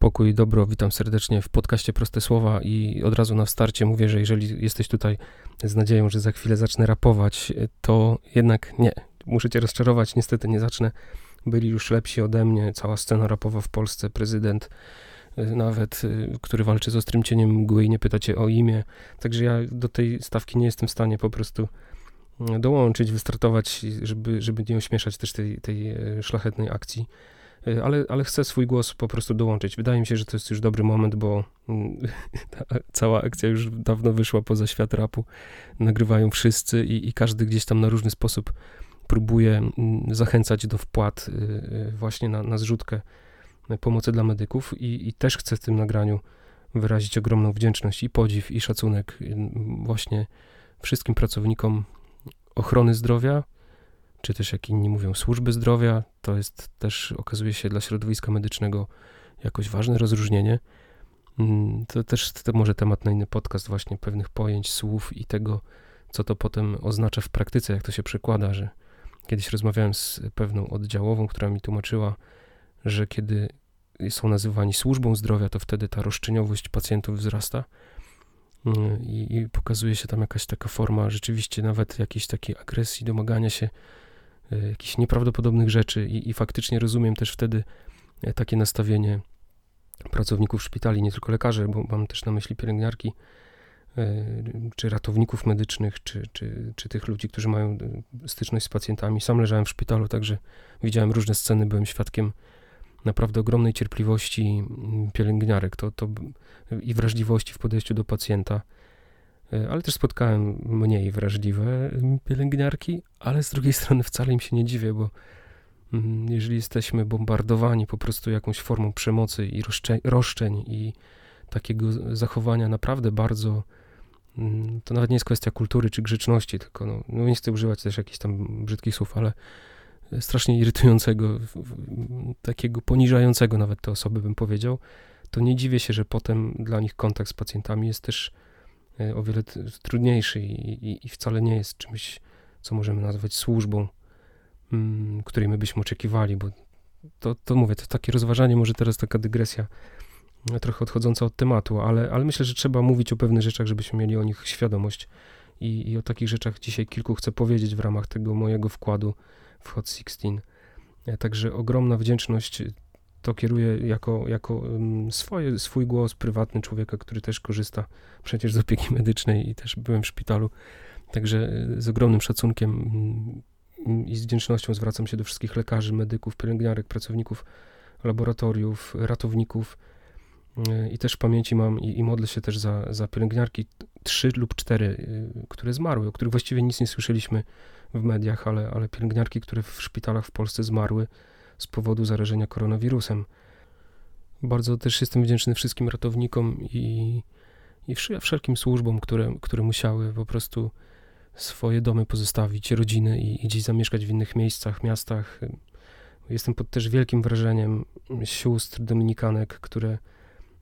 Pokój i dobro, witam serdecznie w podcaście Proste Słowa i od razu na starcie mówię, że jeżeli jesteś tutaj z nadzieją, że za chwilę zacznę rapować, to jednak nie. Muszę cię rozczarować, niestety nie zacznę. Byli już lepsi ode mnie, cała scena rapowa w Polsce, prezydent y, nawet, y, który walczy z ostrym cieniem mgły i nie pyta cię o imię. Także ja do tej stawki nie jestem w stanie po prostu y, dołączyć, wystartować, żeby, żeby nie ośmieszać też tej, tej szlachetnej akcji. Y, ale, ale chcę swój głos po prostu dołączyć. Wydaje mi się, że to jest już dobry moment, bo mm, ta cała akcja już dawno wyszła poza świat rapu. Nagrywają wszyscy i, i każdy gdzieś tam na różny sposób próbuje mm, zachęcać do wpłat y, y, właśnie na, na zrzutkę pomocy dla medyków i, i też chcę w tym nagraniu wyrazić ogromną wdzięczność i podziw i szacunek właśnie wszystkim pracownikom ochrony zdrowia, czy też jak inni mówią, służby zdrowia, to jest też, okazuje się, dla środowiska medycznego jakoś ważne rozróżnienie. Mm, to też to może temat na inny podcast, właśnie pewnych pojęć, słów i tego, co to potem oznacza w praktyce, jak to się przekłada, że kiedyś rozmawiałem z pewną oddziałową, która mi tłumaczyła, że kiedy są nazywani służbą zdrowia, to wtedy ta roszczeniowość pacjentów wzrasta mm, i, i pokazuje się tam jakaś taka forma rzeczywiście nawet jakiejś takiej agresji, domagania się jakichś nieprawdopodobnych rzeczy i, i faktycznie rozumiem też wtedy e, takie nastawienie pracowników szpitali, nie tylko lekarzy, bo mam też na myśli pielęgniarki, e, czy ratowników medycznych, czy, czy, czy tych ludzi, którzy mają styczność z pacjentami. Sam leżałem w szpitalu, także widziałem różne sceny, byłem świadkiem naprawdę ogromnej cierpliwości pielęgniarek to, to, i wrażliwości w podejściu do pacjenta. E, ale też spotkałem mniej wrażliwe pielęgniarki, ale z drugiej strony wcale im się nie dziwię, bo mm, jeżeli jesteśmy bombardowani po prostu jakąś formą przemocy i roszczeń i takiego zachowania naprawdę bardzo, mm, to nawet nie jest kwestia kultury czy grzeczności, tylko no, no nie chcę używać też jakichś tam brzydkich słów, ale strasznie irytującego, takiego poniżającego nawet te osoby bym powiedział, to nie dziwię się, że potem dla nich kontakt z pacjentami jest też E, o wiele trudniejszy i, i, i wcale nie jest czymś, co możemy nazwać służbą, mm, której my byśmy oczekiwali, bo to, to mówię, to takie rozważanie, może teraz taka dygresja e, trochę odchodząca od tematu, ale, ale myślę, że trzeba mówić o pewnych rzeczach, żebyśmy mieli o nich świadomość i, i o takich rzeczach dzisiaj kilku chcę powiedzieć w ramach tego mojego wkładu w Hot 16. E, także ogromna wdzięczność to kieruję jako, jako swoje, swój głos prywatny człowieka, który też korzysta przecież z opieki medycznej i też byłem w szpitalu. Także e, z ogromnym szacunkiem mm, i z wdzięcznością zwracam się do wszystkich lekarzy, medyków, pielęgniarek, pracowników laboratoriów, ratowników. E, I też w pamięci mam i, i modlę się też za, za pielęgniarki, trzy lub cztery, e, które zmarły, o których właściwie nic nie słyszeliśmy w mediach, ale, ale pielęgniarki, które w szpitalach w Polsce zmarły z powodu zarażenia koronawirusem. Bardzo też jestem wdzięczny wszystkim ratownikom i, i wszelkim służbom, które, które musiały po prostu swoje domy pozostawić, rodziny i, i gdzieś zamieszkać w innych miejscach, miastach. Jestem pod też wielkim wrażeniem sióstr dominikanek, które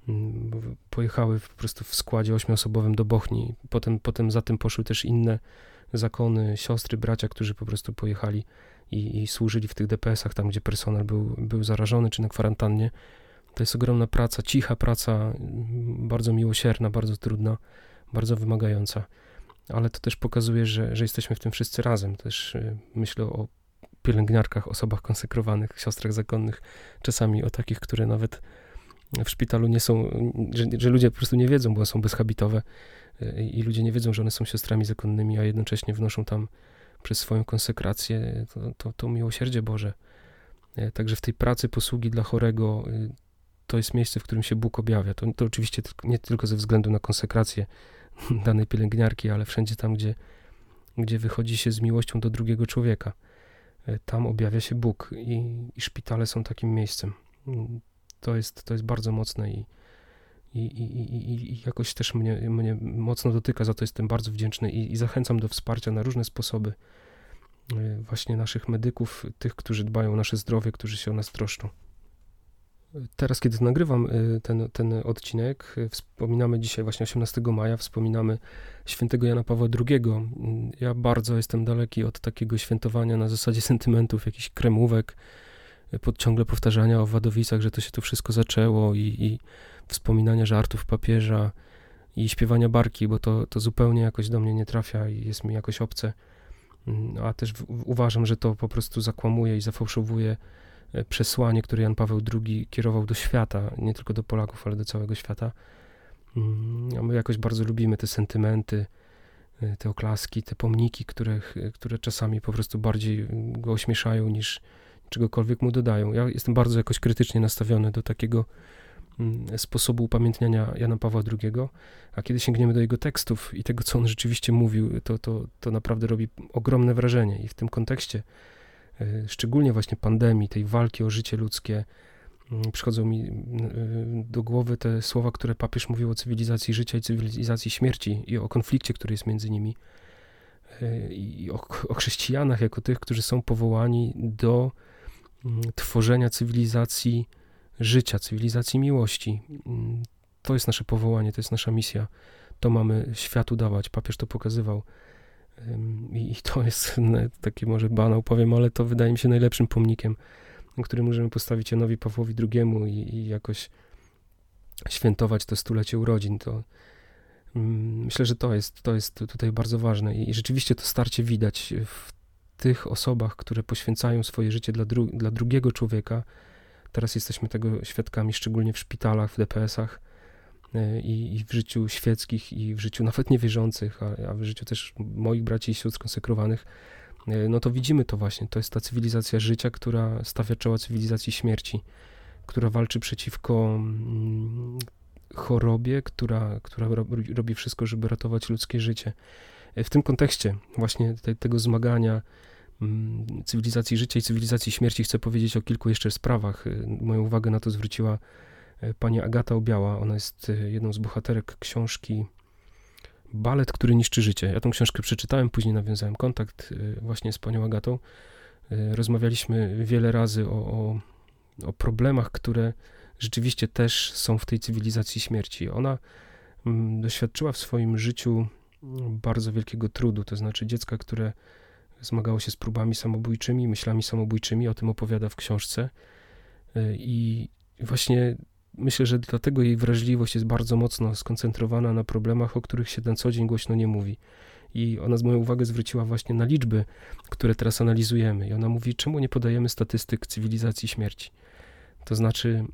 mm, pojechały po prostu w składzie ośmioosobowym do Bochni. Potem, potem za tym poszły też inne zakony, siostry, bracia, którzy po prostu pojechali i, i służyli w tych DPS-ach, tam gdzie personel był, był zarażony czy na kwarantannie. To jest ogromna praca, cicha praca, bardzo miłosierna, bardzo trudna, bardzo wymagająca. Ale to też pokazuje, że, że jesteśmy w tym wszyscy razem. Też y, myślę o pielęgniarkach, osobach konsekrowanych, siostrach zakonnych, czasami o takich, które nawet w szpitalu nie są, że, że ludzie po prostu nie wiedzą, bo są bezhabitowe y, i ludzie nie wiedzą, że one są siostrami zakonnymi, a jednocześnie wnoszą tam przez swoją konsekrację to, to, to miłosierdzie Boże. E, także w tej pracy posługi dla chorego y, to jest miejsce, w którym się Bóg objawia. To, to oczywiście nie tylko ze względu na konsekrację danej pielęgniarki, ale wszędzie tam, gdzie, gdzie wychodzi się z miłością do drugiego człowieka. E, tam objawia się Bóg i, i szpitale są takim miejscem. Mm, to jest, to jest bardzo mocne i, i, i, i, i jakoś też mnie, mnie mocno dotyka, za to jestem bardzo wdzięczny i, i zachęcam do wsparcia na różne sposoby e, właśnie naszych medyków, tych, którzy dbają o nasze zdrowie, którzy się o nas troszczą. Teraz, kiedy nagrywam e, ten, ten odcinek, e, wspominamy dzisiaj właśnie 18 maja, wspominamy świętego Jana Pawła II. Ja bardzo jestem daleki od takiego świętowania na zasadzie sentymentów, jakichś kremówek, pod ciągle powtarzania o Wadowicach, że to się to wszystko zaczęło i, i wspominania żartów papieża i śpiewania barki, bo to, to zupełnie jakoś do mnie nie trafia i jest mi jakoś obce. Mm, a też w, uważam, że to po prostu zakłamuje i zafałszowuje e, przesłanie, które Jan Paweł II kierował do świata, nie tylko do Polaków, ale do całego świata. Mm, a my jakoś bardzo lubimy te sentymenty, e, te oklaski, te pomniki, które, które czasami po prostu bardziej go ośmieszają niż czegokolwiek mu dodają. Ja jestem bardzo jakoś krytycznie nastawiony do takiego mm, sposobu upamiętniania Jana Pawła II, a kiedy sięgniemy do jego tekstów i tego, co on rzeczywiście mówił, to, to, to naprawdę robi ogromne wrażenie i w tym kontekście, e, szczególnie właśnie pandemii, tej walki o życie ludzkie, mm, przychodzą mi e, do głowy te słowa, które papież mówił o cywilizacji życia i cywilizacji śmierci i o konflikcie, który jest między nimi e, i o, o chrześcijanach jako tych, którzy są powołani do mm, tworzenia cywilizacji życia, cywilizacji miłości. Mm, to jest nasze powołanie, to jest nasza misja. To mamy światu dawać. Papież to pokazywał. I to jest taki może banał, powiem, ale to wydaje mi się najlepszym pomnikiem, który możemy postawić Janowi Pawłowi II i, i jakoś świętować to stulecie urodzin. To myślę, że to jest, to jest tutaj bardzo ważne i rzeczywiście to starcie widać w tych osobach, które poświęcają swoje życie dla, dru dla drugiego człowieka. Teraz jesteśmy tego świadkami, szczególnie w szpitalach, w DPS-ach E, i, i w życiu świeckich, i w życiu nawet niewierzących, a, a w życiu też moich braci i sióstr skonsekrowanych, e, no to widzimy to właśnie. To jest ta cywilizacja życia, która stawia czoła cywilizacji śmierci, która walczy przeciwko mm, chorobie, która, która robi wszystko, żeby ratować ludzkie życie. E, w tym kontekście właśnie te, tego zmagania cywilizacji życia i cywilizacji śmierci chcę powiedzieć o kilku jeszcze sprawach. Moją uwagę na to zwróciła E, pani Agata Obiała. Ona jest e, jedną z bohaterek książki Balet, który niszczy życie. Ja tą książkę przeczytałem, później nawiązałem kontakt właśnie z panią Agatą. Rozmawialiśmy wiele razy o, o, o problemach, które rzeczywiście też są w tej cywilizacji śmierci. Ona mm, doświadczyła w swoim życiu bardzo wielkiego trudu, to znaczy dziecka, które zmagało się z próbami samobójczymi, myślami samobójczymi, o tym opowiada w książce. I właśnie Myślę, że dlatego jej wrażliwość jest bardzo mocno skoncentrowana na problemach, o których się na co dzień głośno nie mówi. I ona z moją uwagę zwróciła właśnie na liczby, które teraz analizujemy. I ona mówi, czemu nie podajemy statystyk cywilizacji śmierci? To znaczy,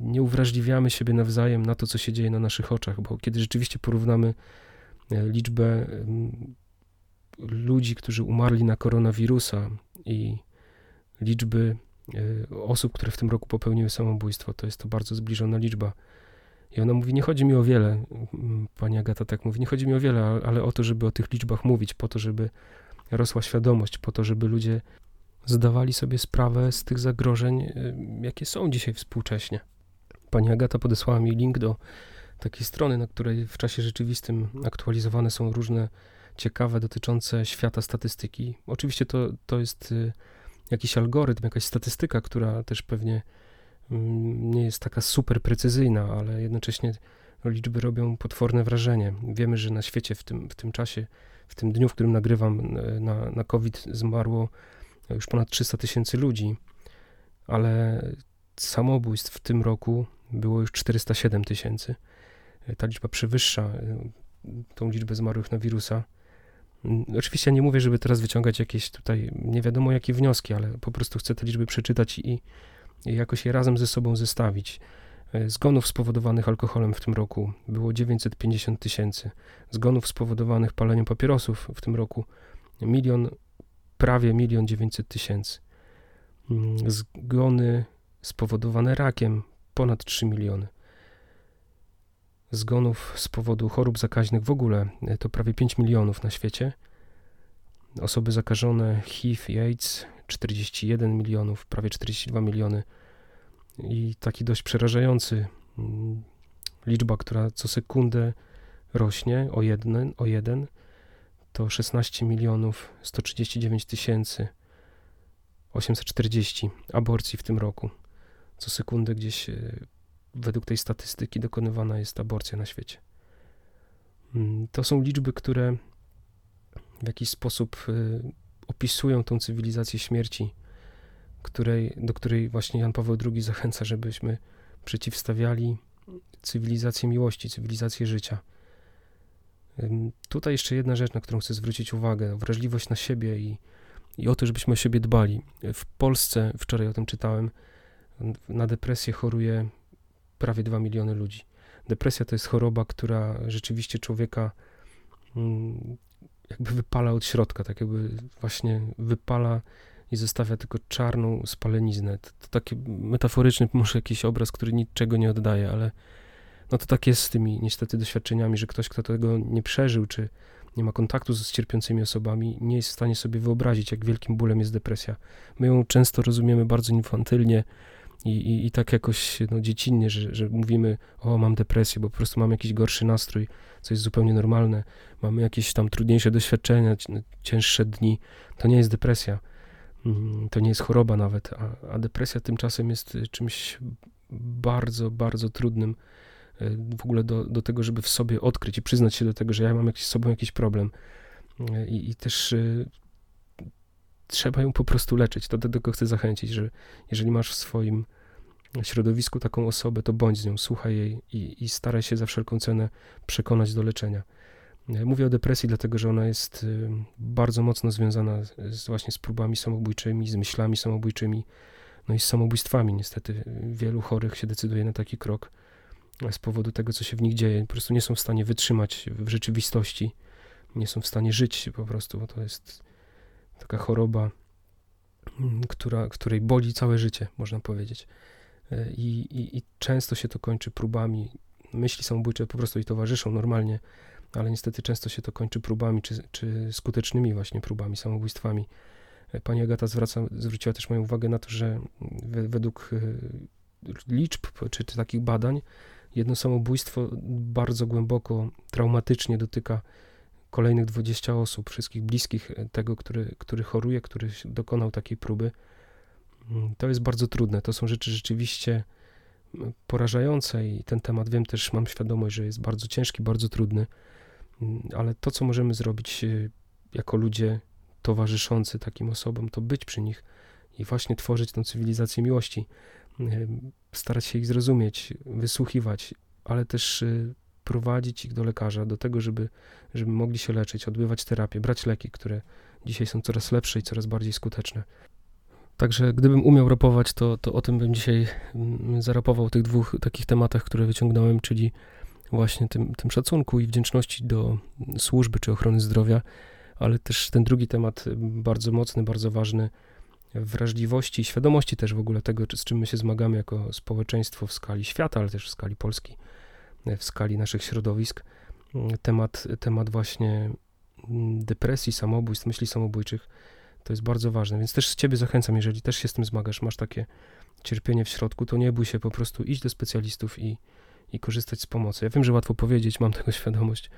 nie uwrażliwiamy siebie nawzajem na to, co się dzieje na naszych oczach, bo kiedy rzeczywiście porównamy e, liczbę ludzi, którzy umarli na koronawirusa i liczby E, osób, które w tym roku popełniły samobójstwo. To jest to bardzo zbliżona liczba. I ona mówi, nie chodzi mi o wiele, pani Agata tak mówi, nie chodzi mi o wiele, ale o to, żeby o tych liczbach mówić, po to, żeby rosła świadomość, po to, żeby ludzie zdawali sobie sprawę z tych zagrożeń, e, jakie są dzisiaj współcześnie. Pani Agata podesłała mi link do takiej strony, na której w czasie rzeczywistym aktualizowane są różne ciekawe dotyczące świata statystyki. Oczywiście to, to jest e, jakiś algorytm, jakaś statystyka, która też pewnie mm, nie jest taka super precyzyjna, ale jednocześnie liczby robią potworne wrażenie. Wiemy, że na świecie w tym, w tym czasie, w tym dniu, w którym nagrywam, na, na COVID zmarło już ponad 300 tysięcy ludzi, ale samobójstw w tym roku było już 407 tysięcy. Ta liczba przewyższa y, tą liczbę zmarłych na wirusa. Mm, oczywiście nie mówię, żeby teraz wyciągać jakieś tutaj nie wiadomo jakie wnioski, ale po prostu chcę te liczby przeczytać i, i jakoś je razem ze sobą zestawić. E, zgonów spowodowanych alkoholem w tym roku było 950 tysięcy. Zgonów spowodowanych paleniem papierosów w tym roku milion, prawie milion 900 tysięcy. Mm, zgony spowodowane rakiem ponad 3 miliony zgonów z powodu chorób zakaźnych w ogóle e, to prawie 5 milionów na świecie. Osoby zakażone HIV i AIDS 41 milionów, prawie 42 miliony. I taki dość przerażający mm, liczba, która co sekundę rośnie o jeden, o jeden to 16 milionów 139 tysięcy 840 aborcji w tym roku. Co sekundę gdzieś e, według tej statystyki dokonywana jest aborcja na świecie. Mm, to są liczby, które w jakiś sposób y, opisują tą cywilizację śmierci, której, do której właśnie Jan Paweł II zachęca, żebyśmy przeciwstawiali cywilizację miłości, cywilizację życia. Tutaj jeszcze jedna rzecz, na którą chcę zwrócić uwagę: wrażliwość na siebie i, i o to, żebyśmy o siebie dbali. W Polsce, wczoraj o tym czytałem, na depresję choruje prawie 2 miliony ludzi. Depresja to jest choroba, która rzeczywiście człowieka mm, jakby wypala od środka, tak jakby właśnie wypala i zostawia tylko czarną spaleniznę. To, to taki metaforyczny może jakiś obraz, który niczego nie oddaje, ale no to tak jest z tymi niestety doświadczeniami, że ktoś, kto tego nie przeżył, czy nie ma kontaktu z cierpiącymi osobami, nie jest w stanie sobie wyobrazić, jak wielkim bólem jest depresja. My ją często rozumiemy bardzo infantylnie i, i, i tak jakoś no, dziecinnie, że, że mówimy, o mam depresję, bo po prostu mam jakiś gorszy nastrój, co jest zupełnie normalne, mamy jakieś tam trudniejsze doświadczenia, cięższe dni. To nie jest depresja, mm, to nie jest choroba nawet, a, a depresja tymczasem jest czymś bardzo, bardzo trudnym w ogóle do, do tego, żeby w sobie odkryć i przyznać się do tego, że ja mam jakiś, z sobą jakiś problem. I, i też y, trzeba ją po prostu leczyć. To do tego chcę zachęcić, że jeżeli masz w swoim środowisku taką osobę, to bądź z nią, słuchaj jej i, i staraj się za wszelką cenę przekonać do leczenia. Mówię o depresji, dlatego że ona jest y, bardzo mocno związana z, właśnie z próbami samobójczymi, z myślami samobójczymi, no i z samobójstwami. Niestety wielu chorych się decyduje na taki krok z powodu tego, co się w nich dzieje. Po prostu nie są w stanie wytrzymać w rzeczywistości, nie są w stanie żyć po prostu, bo to jest taka choroba, mm, która, której boli całe życie, można powiedzieć. E, I, i, I często się to kończy próbami. Myśli samobójcze po prostu jej towarzyszą normalnie, ale niestety często się to kończy próbami, czy, czy skutecznymi właśnie próbami, samobójstwami. E, pani Agata zwraca, zwróciła też moją uwagę na to, że według e, liczb czy, czy takich badań jedno samobójstwo bardzo głęboko, traumatycznie dotyka kolejnych 20 osób, wszystkich bliskich tego, który, który choruje, który dokonał takiej próby. Mm, to jest bardzo trudne. To są rzeczy rzeczywiście porażające i ten temat wiem też, mam świadomość, że jest bardzo ciężki, bardzo trudny, mm, ale to, co możemy zrobić e, jako ludzie towarzyszący takim osobom, to być przy nich i właśnie tworzyć tę cywilizację miłości starać się ich zrozumieć, wysłuchiwać, ale też prowadzić ich do lekarza, do tego, żeby, żeby mogli się leczyć, odbywać terapię, brać leki, które dzisiaj są coraz lepsze i coraz bardziej skuteczne. Także gdybym umiał rapować, to, to o tym bym dzisiaj mm, zarapował, tych dwóch takich tematach, które wyciągnąłem, czyli właśnie tym, tym szacunku i wdzięczności do służby czy ochrony zdrowia, ale też ten drugi temat bardzo mocny, bardzo ważny, wrażliwości, świadomości też w ogóle tego, z czym my się zmagamy jako społeczeństwo w skali świata, ale też w skali Polski, w skali naszych środowisk. Temat, temat właśnie depresji, samobójstw, myśli samobójczych, to jest bardzo ważne. Więc też z ciebie zachęcam, jeżeli też się z tym zmagasz, masz takie cierpienie w środku, to nie bój się, po prostu iść do specjalistów i, i korzystać z pomocy. Ja wiem, że łatwo powiedzieć, mam tego świadomość,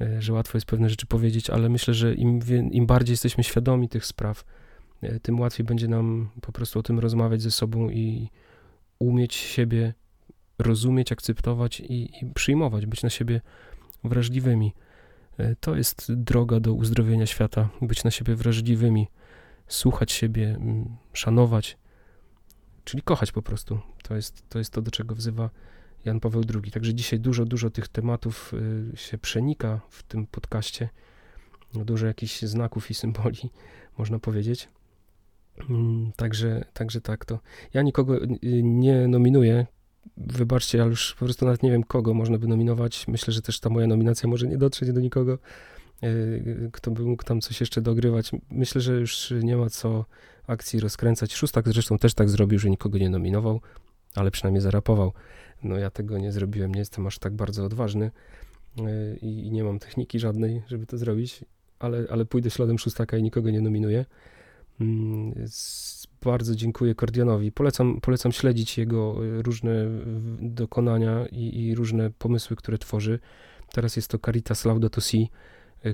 e, że łatwo jest pewne rzeczy powiedzieć, ale myślę, że im, im bardziej jesteśmy świadomi tych spraw, E, tym łatwiej będzie nam po prostu o tym rozmawiać ze sobą i umieć siebie rozumieć, akceptować i, i przyjmować, być na siebie wrażliwymi. E, to jest droga do uzdrowienia świata, być na siebie wrażliwymi, słuchać siebie, szanować, czyli kochać po prostu. To jest, to jest to, do czego wzywa Jan Paweł II. Także dzisiaj dużo, dużo tych tematów e, się przenika w tym podcaście. Dużo jakichś znaków i symboli, można powiedzieć. Mm, także, także tak to. Ja nikogo nie nominuję. Wybaczcie, ale już po prostu nawet nie wiem, kogo można by nominować. Myślę, że też ta moja nominacja może nie dotrzeć do nikogo, y, kto by mógł tam coś jeszcze dogrywać. Myślę, że już nie ma co akcji rozkręcać. Szóstak zresztą też tak zrobił, że nikogo nie nominował, ale przynajmniej zarapował. No ja tego nie zrobiłem, nie jestem aż tak bardzo odważny i, i nie mam techniki żadnej, żeby to zrobić, ale, ale pójdę śladem szóstaka i nikogo nie nominuję. Mm, bardzo dziękuję Kordianowi. Polecam, polecam śledzić jego y, różne dokonania i, i, różne pomysły, które tworzy. Teraz jest to Caritas Laudato Si.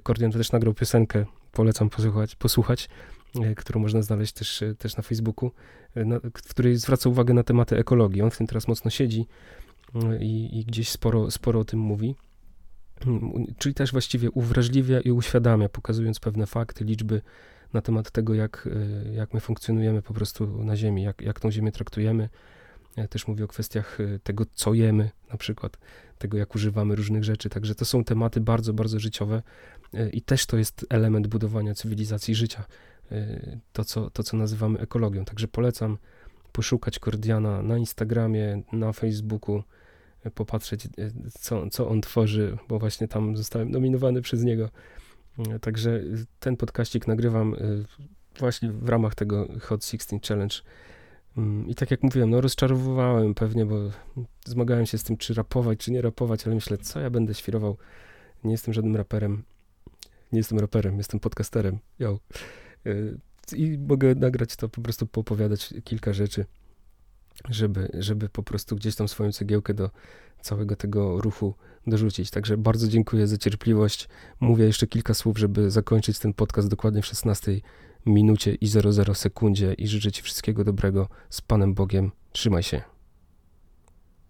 Kordian też nagrał piosenkę, polecam posłuchać, posłuchać y, którą można znaleźć też, y, też na Facebooku, na, w której zwraca uwagę na tematy ekologii. On w tym teraz mocno siedzi i, i gdzieś sporo, sporo o tym mówi. Mm, czyli też właściwie uwrażliwia i uświadamia, pokazując pewne fakty, liczby, na temat tego, jak, y, jak my funkcjonujemy po prostu na Ziemi, jak, jak tą Ziemię traktujemy. Ja też mówię o kwestiach y, tego, co jemy, na przykład, tego, jak używamy różnych rzeczy. Także to są tematy bardzo, bardzo życiowe y, i też to jest element budowania cywilizacji życia. To, co, to, co nazywamy ekologią. Także polecam poszukać Kordiana na Instagramie, na Facebooku, popatrzeć, co, co on tworzy, bo właśnie tam zostałem nominowany przez niego Także ten podkaścik nagrywam y, właśnie w ramach tego Hot 16 Challenge. Mm, I tak jak mówiłem, no rozczarowywałem pewnie, bo zmagałem się z tym, czy rapować, czy nie rapować, ale myślę, co ja będę świrował. Nie jestem żadnym raperem. Nie jestem raperem, jestem podcasterem. Yo. Y, I mogę nagrać to, po prostu poopowiadać kilka rzeczy, żeby, żeby po prostu gdzieś tam swoją cegiełkę do całego tego ruchu dorzucić. Także bardzo dziękuję za cierpliwość. Mówię jeszcze kilka słów, żeby zakończyć ten podcast dokładnie w 16 minucie i 00 sekundzie i życzę Ci wszystkiego dobrego z Panem Bogiem. Trzymaj się.